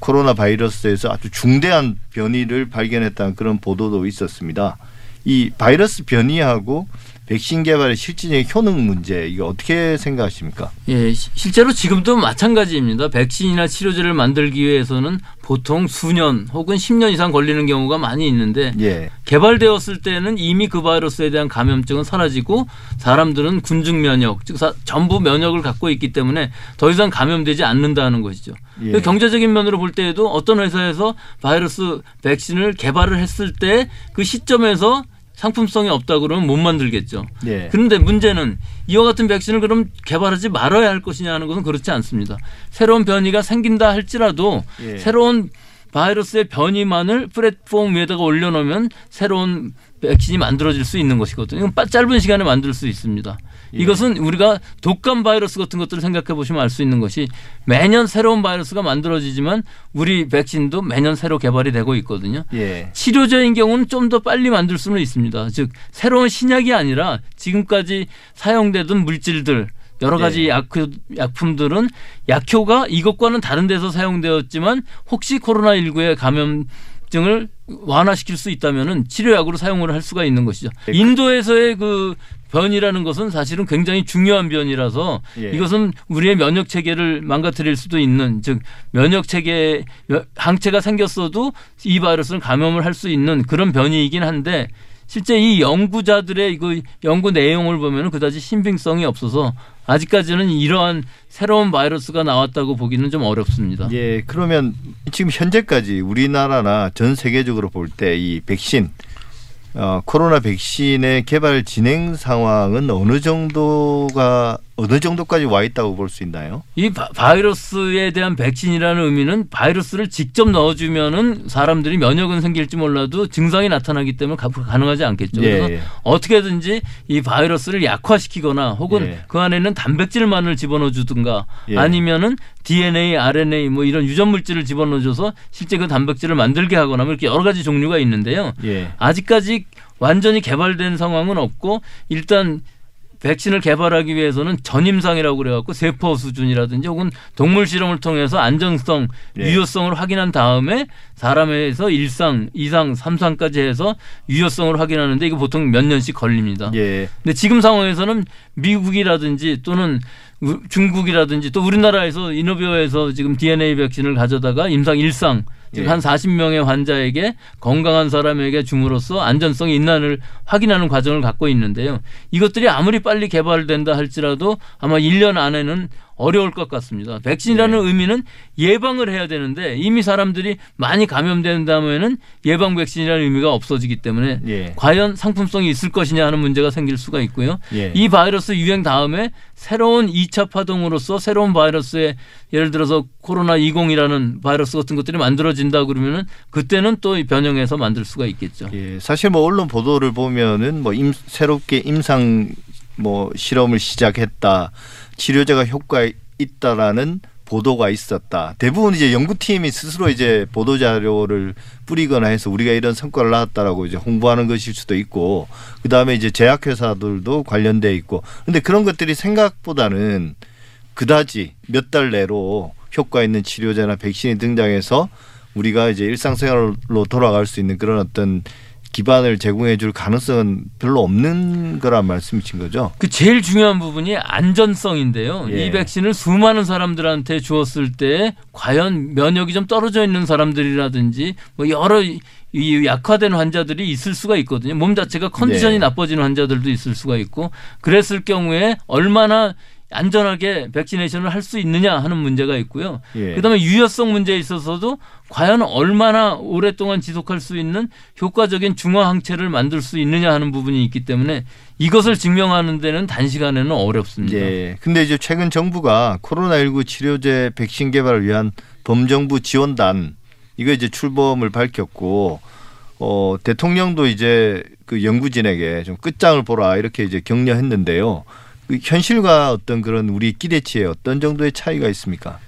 코로나 바이러스에서 아주 중대한 변이를 발견했다는 그런 보도도 있었습니다. 이 바이러스 변이하고 백신 개발의 실질적인 효능 문제 이거 어떻게 생각하십니까? 예, 시- 실제로 지금도 마찬가지입니다. 백신이나 치료제를 만들기 위해서는 보통 수년 혹은 10년 이상 걸리는 경우가 많이 있는데 예. 개발되었을 때는 이미 그 바이러스에 대한 감염증은 사라지고 사람들은 군중 면역, 즉 사- 전부 면역을 갖고 있기 때문에 더 이상 감염되지 않는다는 것이죠. 예. 그 경제적인 면으로 볼 때에도 어떤 회사에서 바이러스 백신을 개발을 했을 때 그 시점에서 상품성이 없다 그러면 못 만들겠죠. 예. 그런데 문제는 이와 같은 백신을 그럼 개발하지 말아야 할 것이냐 하는 것은 그렇지 않습니다. 새로운 변이가 생긴다 할지라도 예. 새로운 바이러스의 변이만을 플랫폼 위에다가 올려놓으면 새로운 백신이 만들어질 수 있는 것이거든요. 이건 빠- 짧은 시간에 만들 수 있습니다. 예. 이것은 우리가 독감 바이러스 같은 것들을 생각해 보시면 알 수 있는 것이 매년 새로운 바이러스가 만들어지지만 우리 백신도 매년 새로 개발이 되고 있거든요. 예. 치료제인 경우는 좀 더 빨리 만들 수는 있습니다. 즉 새로운 신약이 아니라 지금까지 사용되던 물질들 여러 가지 네. 약, 약품들은 약효가 이것과는 다른 데서 사용되었지만 혹시 코로나19의 감염증을 완화시킬 수 있다면은 치료약으로 사용을 할 수가 있는 것이죠. 네. 인도에서의 그 변이라는 것은 사실은 굉장히 중요한 변이라서 예. 이것은 우리의 면역 체계를 망가뜨릴 수도 있는 즉 면역 체계 항체가 생겼어도 이 바이러스는 감염을 할 수 있는 그런 변이이긴 한데 실제 이 연구자들의 이거 연구 내용을 보면은 그다지 신빙성이 없어서 아직까지는 이러한 새로운 바이러스가 나왔다고 보기는 좀 어렵습니다. 예, 그러면 지금 현재까지 우리나라나 전 세계적으로 볼 때 이 백신 어, 코로나 백신의 개발 진행 상황은 어느 정도가 어느 정도까지 와 있다고 볼 수 있나요? 이 바- 바이러스에 대한 백신이라는 의미는 바이러스를 직접 넣어주면은 사람들이 면역은 생길지 몰라도 증상이 나타나기 때문에 가- 가능하지 않겠죠. 예, 그래서 예. 어떻게든지 이 바이러스를 약화시키거나 혹은 예. 그 안에는 단백질만을 집어넣어 주든가 예. 아니면은 DNA, RNA 뭐 이런 유전 물질을 집어넣어 줘서 실제 그 단백질을 만들게 하거나 뭐 이렇게 여러 가지 종류가 있는데요. 예. 아직까지 완전히 개발된 상황은 없고 일단 백신을 개발하기 위해서는 전임상이라고 그래갖고 세포 수준이라든지 혹은 동물 실험을 통해서 안정성, 예. 유효성을 확인한 다음에 사람에서 일상, 이상, 삼상까지 해서 유효성을 확인하는데 이거 보통 몇 년씩 걸립니다. 예. 근데 지금 상황에서는 미국이라든지 또는 우- 중국이라든지 또 우리나라에서 이노비어에서 지금 DNA 백신을 가져다가 임상 일상 즉 예. 한 40명의 환자에게 건강한 사람에게 줌으로써 안전성이 있나를 확인하는 과정을 갖고 있는데요. 이것들이 아무리 빨리 개발된다 할지라도 아마 1년 안에는 어려울 것 같습니다. 백신이라는 의미는 예방을 해야 되는데 이미 사람들이 많이 감염된 다음에는 예방 백신이라는 의미가 없어지기 때문에 예. 과연 상품성이 있을 것이냐 하는 문제가 생길 수가 있고요. 예. 이 바이러스 유행 다음에 새로운 2차 파동으로서 새로운 바이러스의 예를 들어서 코로나 20이라는 바이러스 같은 것들이 만들어진다 그러면은 그때는 또 변형해서 만들 수가 있겠죠. 예, 사실 뭐 언론 보도를 보면은 뭐 임, 새롭게 임상 뭐 실험을 시작했다, 치료제가 효과 있다라는 보도가 있었다. 대부분 이제 연구팀이 스스로 이제 보도 자료를 뿌리거나 해서 우리가 이런 성과를 낳았다라고 이제 홍보하는 것일 수도 있고, 그 다음에 이제 제약회사들도 관련돼 있고, 근데 그런 것들이 생각보다는 그다지 몇 달 내로 효과 있는 치료제나 백신이 등장해서 우리가 이제 일상생활로 돌아갈 수 있는 그런 어떤 기반을 제공해 줄 가능성은 별로 없는 거란 말씀이신 거죠? 그 제일 중요한 부분이 안전성인데요. 예. 이 백신을 수많은 사람들한테 주었을 때 과연 면역이 좀 떨어져 있는 사람들이라든지 뭐 여러 이- 이 약화된 환자들이 있을 수가 있거든요. 몸 자체가 컨디션이 네. 나빠지는 환자들도 있을 수가 있고 그랬을 경우에 얼마나 안전하게 vaccination을 할 수 있느냐 하는 문제가 있고요. 예. 그다음에 유효성 문제에 있어서도 과연 얼마나 오랫동안 지속할 수 있는 효과적인 중화 항체를 만들 수 있느냐 하는 부분이 있기 때문에 이것을 증명하는 데는 단시간에는 어렵습니다. 예. 근데 이제 최근 정부가 코로나19 치료제 백신 개발을 위한 범정부 지원단 이거 이제 출범을 밝혔고 어 대통령도 이제 그 연구진에게 좀 끝장을 보라 이렇게 이제 격려했는데요. 그 현실과 어떤 그런 우리 기대치에 어떤 정도의 차이가 있습니까?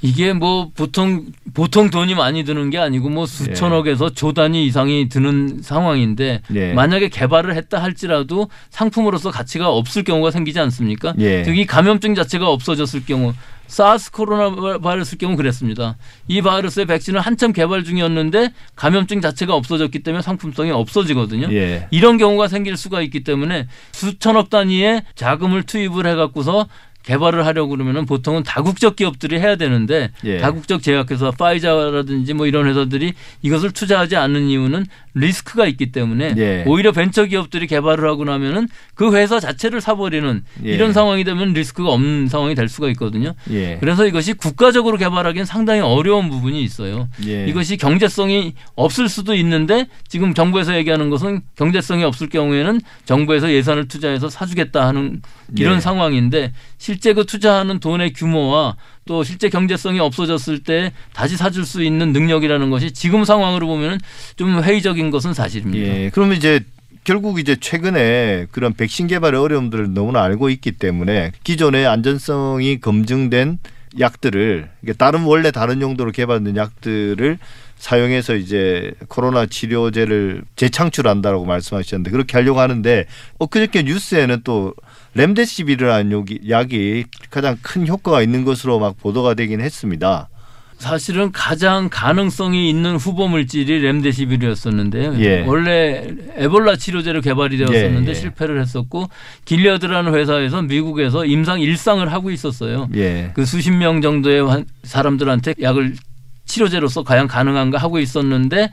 이게 뭐 보통 보통 돈이 많이 드는 게 아니고 뭐 수천억에서 조 단위 이상이 드는 상황인데 예. 만약에 개발을 했다 할지라도 상품으로서 가치가 없을 경우가 생기지 않습니까? 예. 특히 감염증 자체가 없어졌을 경우 사스 코로나 바이러스 경우 그랬습니다. 이 바이러스의 백신은 한참 개발 중이었는데 감염증 자체가 없어졌기 때문에 상품성이 없어지거든요. 예. 이런 경우가 생길 수가 있기 때문에 수천억 단위의 자금을 투입을 해갖고서 개발을 하려고 그러면은 보통은 다국적 기업들이 해야 되는데 예. 다국적 제약회사 파이자라든지 뭐 이런 회사들이 이것을 투자하지 않는 이유는 리스크가 있기 때문에 예. 오히려 벤처 기업들이 개발을 하고 나면은 그 회사 자체를 사버리는 예. 이런 상황이 되면 리스크가 없는 상황이 될 수가 있거든요. 예. 그래서 이것이 국가적으로 개발하기엔 상당히 어려운 부분이 있어요. 예. 이것이 경제성이 없을 수도 있는데 지금 정부에서 얘기하는 것은 경제성이 없을 경우에는 정부에서 예산을 투자해서 사주겠다 하는 이런 예. 상황인데 실제 그 투자하는 돈의 규모와 또 실제 경제성이 없어졌을 때 다시 사줄 수 있는 능력이라는 것이 지금 상황으로 보면은 좀 회의적인 것은 사실입니다. 예. 그러면 이제 결국 이제 최근에 그런 백신 개발의 어려움들을 너무나 알고 있기 때문에 기존의 안전성이 검증된 약들을 다른 원래 다른 용도로 개발된 약들을 사용해서 이제 코로나 치료제를 재창출한다라고 말씀하셨는데 그렇게 하려고 하는데 엊그저께 뉴스에는 또 렘데시비르라는 약이, 가장 큰 효과가 있는 것으로 막 보도가 되긴 했습니다. 사실은 가장 가능성이 있는 후보 물질이 렘데시비르였었는데요. 예. 원래 에볼라 치료제로 개발이 되었었는데 예, 예. 실패를 했었고 길리어드라는 회사에서 미국에서 임상 일상을 하고 있었어요. 예. 그 수십 명 정도의 환- 사람들한테 약을 치료제로서 과연 가능한가 하고 있었는데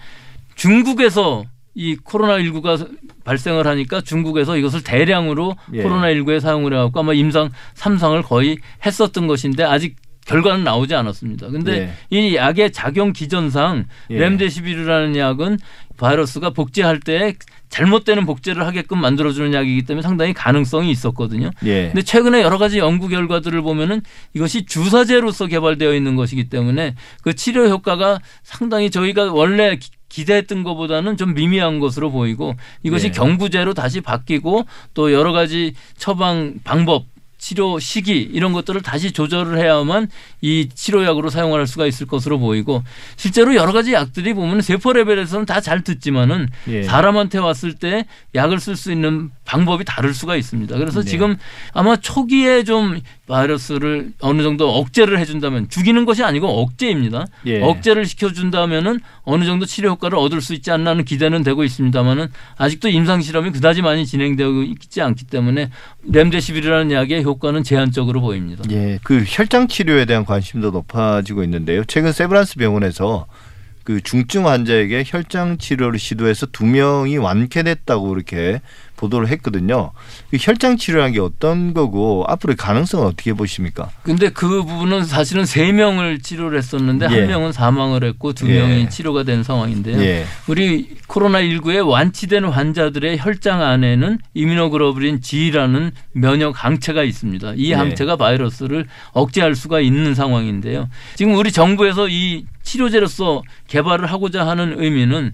중국에서 이 코로나19가 발생을 하니까 중국에서 이것을 대량으로 예. 코로나19에 사용을 해갖고 아마 임상 3상을 거의 했었던 것인데 아직 결과는 나오지 않았습니다. 근데 이 약의 작용 기전상 예. 렘데시비르라는 약은 바이러스가 복제할 때 잘못되는 복제를 하게끔 만들어주는 약이기 때문에 상당히 가능성이 있었거든요. 예. 근데 최근에 여러 가지 연구 결과들을 보면은 이것이 주사제로서 개발되어 있는 것이기 때문에 그 치료 효과가 상당히 저희가 원래 기- 기대했던 것보다는 좀 미미한 것으로 보이고 이것이 예. 경구제로 다시 바뀌고 또 여러 가지 처방 방법 치료 시기 이런 것들을 다시 조절을 해야만 이 치료약으로 사용할 수가 있을 것으로 보이고 실제로 여러 가지 약들이 보면 세포 레벨에서는 다 잘 듣지만은 예. 사람한테 왔을 때 약을 쓸 수 있는 방법이 다를 수가 있습니다. 그래서 네. 지금 아마 초기에 좀 바이러스를 어느 정도 억제를 해준다면 죽이는 것이 아니고 억제입니다. 예. 억제를 시켜준다면은 어느 정도 치료 효과를 얻을 수 있지 않나 하는 기대는 되고 있습니다만은 아직도 임상 실험이 그다지 많이 진행되고 있지 않기 때문에 렘데시빌이라는 약의 효과는 제한적으로 보입니다. 예, 그 혈장 치료에 대한 관심도 높아지고 있는데요. 최근 세브란스 병원에서 그 중증 환자에게 혈장 치료를 시도해서 두 명이 완쾌됐다고 이렇게 보도를 했거든요. 그 혈장 치료라는 게 어떤 거고 앞으로의 가능성은 어떻게 보십니까? 근데 그 부분은 사실은 세 명을 치료를 했었는데 예. 한 명은 사망을 했고 두 예. 명이 치료가 된 상황인데요. 예. 우리 코로나 19에 완치된 환자들의 혈장 안에는 이뮤노글로불린 G라는 면역 항체가 있습니다. 이 예. 항체가 바이러스를 억제할 수가 있는 상황인데요. 지금 우리 정부에서 이 치료제로서 개발을 하고자 하는 의미는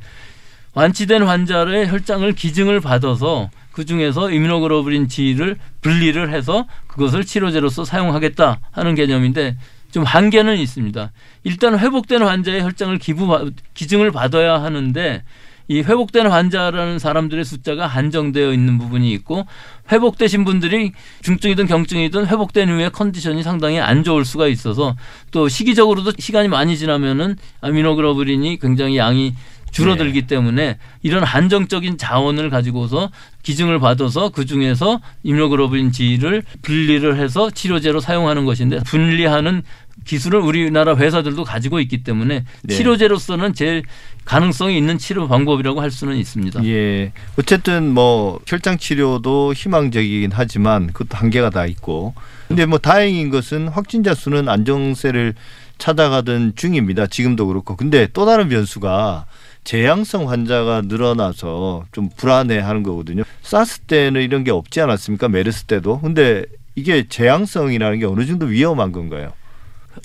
완치된 환자의 혈장을 기증을 받아서 그 중에서 이뮤노글로불린 G를 분리를 해서 그것을 치료제로서 사용하겠다 하는 개념인데 좀 한계는 있습니다. 일단 회복된 환자의 혈장을 기부 기증을 받아야 하는데 이 회복된 환자라는 사람들의 숫자가 한정되어 있는 부분이 있고 회복되신 분들이 중증이든 경증이든 회복된 후에 컨디션이 상당히 안 좋을 수가 있어서 또 시기적으로도 시간이 많이 지나면은 아미노글로불린이 굉장히 양이 줄어들기 때문에 이런 한정적인 자원을 가지고서 기증을 받아서 그 중에서 이뮤노글로불린 G를 분리를 해서 치료제로 사용하는 것인데 분리하는 기술을 우리나라 회사들도 가지고 있기 때문에 네. 치료제로서는 제일 가능성이 있는 치료 방법이라고 할 수는 있습니다. 예. 어쨌든 뭐 혈장 치료도 희망적이긴 하지만 그것도 한계가 다 있고. 근데 뭐 다행인 것은 확진자 수는 안정세를 찾아가던 중입니다. 지금도 그렇고. 근데 또 다른 변수가 재양성 환자가 늘어나서 좀 불안해하는 거거든요. 사스 때는 이런 게 없지 않았습니까? 메르스 때도. 근데 이게 재양성이라는 게 어느 정도 위험한 건가요?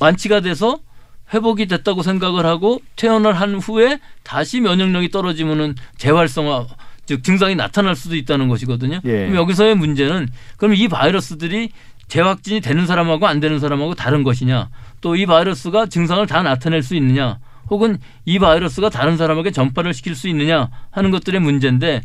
완치가 돼서 회복이 됐다고 생각을 하고 퇴원을 한 후에 다시 면역력이 떨어지면은 재활성화 즉 증상이 나타날 수도 있다는 것이거든요. 예. 그럼 여기서의 문제는 그럼 이 바이러스들이 재확진이 되는 사람하고 안 되는 사람하고 다른 것이냐 또 이 바이러스가 증상을 다 나타낼 수 있느냐 혹은 이 바이러스가 다른 사람에게 전파를 시킬 수 있느냐 하는 것들의 문제인데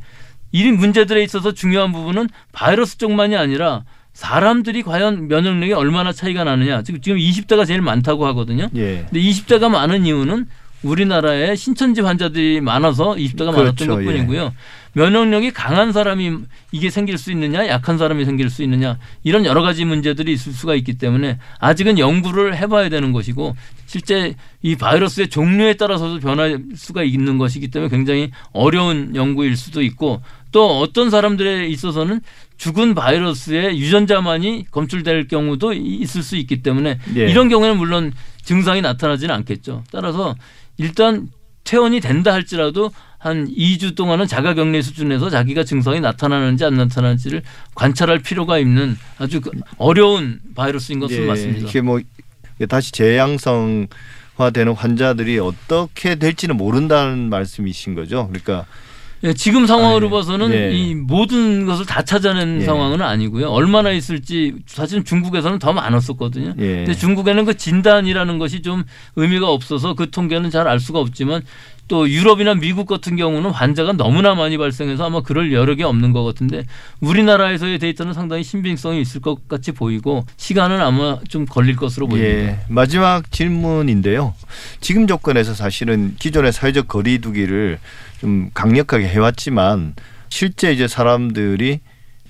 이 문제들에 있어서 중요한 부분은 바이러스 쪽만이 아니라 사람들이 과연 면역력이 얼마나 차이가 나느냐. 지금 지금 20대가 제일 많다고 하거든요. 예. 근데 20대가 많은 이유는 우리나라에 신천지 환자들이 많아서 20대가 많았던 그렇죠. 것뿐이고요. 면역력이 강한 사람이 이게 생길 수 있느냐, 약한 사람이 생길 수 있느냐 이런 여러 가지 문제들이 있을 수가 있기 때문에 아직은 연구를 해봐야 되는 것이고 실제 이 바이러스의 종류에 따라서도 변할 수가 있는 것이기 때문에 굉장히 어려운 연구일 수도 있고 또 어떤 사람들에 있어서는 죽은 바이러스의 유전자만이 검출될 경우도 있을 수 있기 때문에 예. 이런 경우에는 물론 증상이 나타나지는 않겠죠. 따라서 일단 퇴원이 된다 할지라도 한 2주 동안은 자가 격리 수준에서 자기가 증상이 나타나는지 안 나타나는지를 관찰할 필요가 있는 아주 그 어려운 바이러스인 것은 예, 맞습니다. 이게 뭐 다시 재양성화되는 환자들이 어떻게 될지는 모른다는 말씀이신 거죠. 그러니까 예, 지금 상황으로 아, 예. 봐서는 예. 이 모든 것을 다 찾아낸 예. 상황은 아니고요. 얼마나 있을지 사실은 중국에서는 더 많았었거든요. 예. 근데 중국에는 그 진단이라는 것이 좀 의미가 없어서 그 통계는 잘 알 수가 없지만 또 유럽이나 미국 같은 경우는 환자가 너무나 많이 발생해서 아마 그럴 여력이 없는 것 같은데 우리나라에서의 데이터는 상당히 신빙성이 있을 것 같이 보이고 시간은 아마 좀 걸릴 것으로 보입니다. 예, 마지막 질문인데요. 지금 조건에서 사실은 기존의 사회적 거리두기를 좀 강력하게 해왔지만 실제 이제 사람들이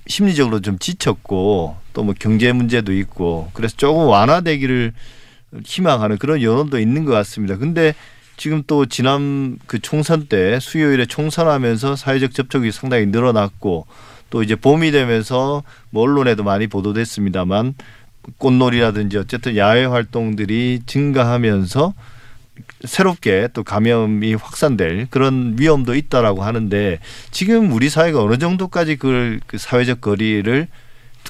심리적으로 좀 지쳤고 또 뭐 경제 문제도 있고 그래서 조금 완화되기를 희망하는 그런 여론도 있는 것 같습니다. 근데 지금 또 지난 그 총선 때 수요일에 총선하면서 사회적 접촉이 상당히 늘어났고 또 이제 봄이 되면서 뭐 언론에도 많이 보도됐습니다만 꽃놀이라든지 어쨌든 야외 활동들이 증가하면서 새롭게 또 감염이 확산될 그런 위험도 있다라고 하는데 지금 우리 사회가 어느 정도까지 그걸 그 사회적 거리를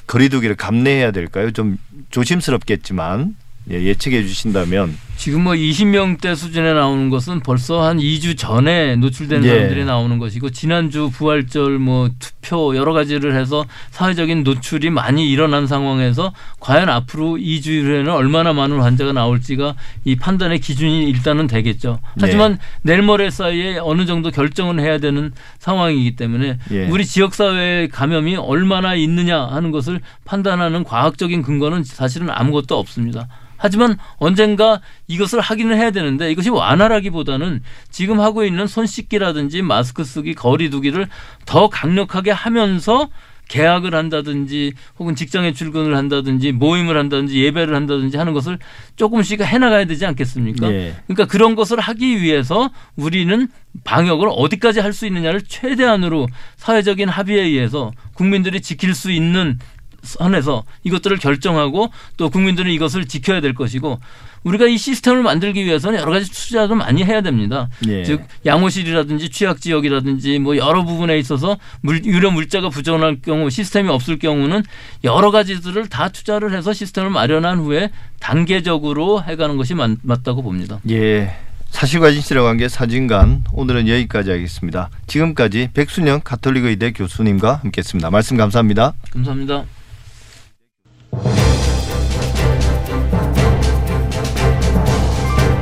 거리두기를 감내해야 될까요? 좀 조심스럽겠지만 예, 예측해 주신다면 지금 뭐 20명대 수준에 나오는 것은 벌써 한 2주 전에 노출된 예. 사람들이 나오는 것이고 지난주 부활절 뭐 투표 여러 가지를 해서 사회적인 노출이 많이 일어난 상황에서 과연 앞으로 2주 후에는 얼마나 많은 환자가 나올지가 이 판단의 기준이 일단은 되겠죠. 하지만 내일 모레 사이에 어느 정도 결정은 해야 되는 상황이기 때문에 예. 우리 지역 사회의 감염이 얼마나 있느냐 하는 것을 판단하는 과학적인 근거는 사실은 아무것도 없습니다. 하지만 언젠가 이것을 하기는 해야 되는데 이것이 완화라기보다는 지금 하고 있는 손 씻기라든지 마스크 쓰기, 거리 두기를 더 강력하게 하면서 계약을 한다든지 혹은 직장에 출근을 한다든지 모임을 한다든지 예배를 한다든지 하는 것을 조금씩 해나가야 되지 않겠습니까? 예. 그러니까 그런 것을 하기 위해서 우리는 방역을 어디까지 할 수 있느냐를 최대한으로 사회적인 합의에 의해서 국민들이 지킬 수 있는 선에서 이것들을 결정하고 또 국민들은 이것을 지켜야 될 것이고 우리가 이 시스템을 만들기 위해서는 여러 가지 투자도 많이 해야 됩니다. 예. 즉 양호실이라든지 취약 지역이라든지 뭐 여러 부분에 있어서 물, 유료 물자가 부족할 경우 시스템이 없을 경우는 여러 가지들을 다 투자를 해서 시스템을 마련한 후에 단계적으로 해가는 것이 맞, 맞다고 봅니다. 예. 사실과 진실의 관계 사진관 오늘은 여기까지 하겠습니다. 지금까지 백순영 가톨릭의대 교수님과 함께했습니다. 말씀 감사합니다. 감사합니다.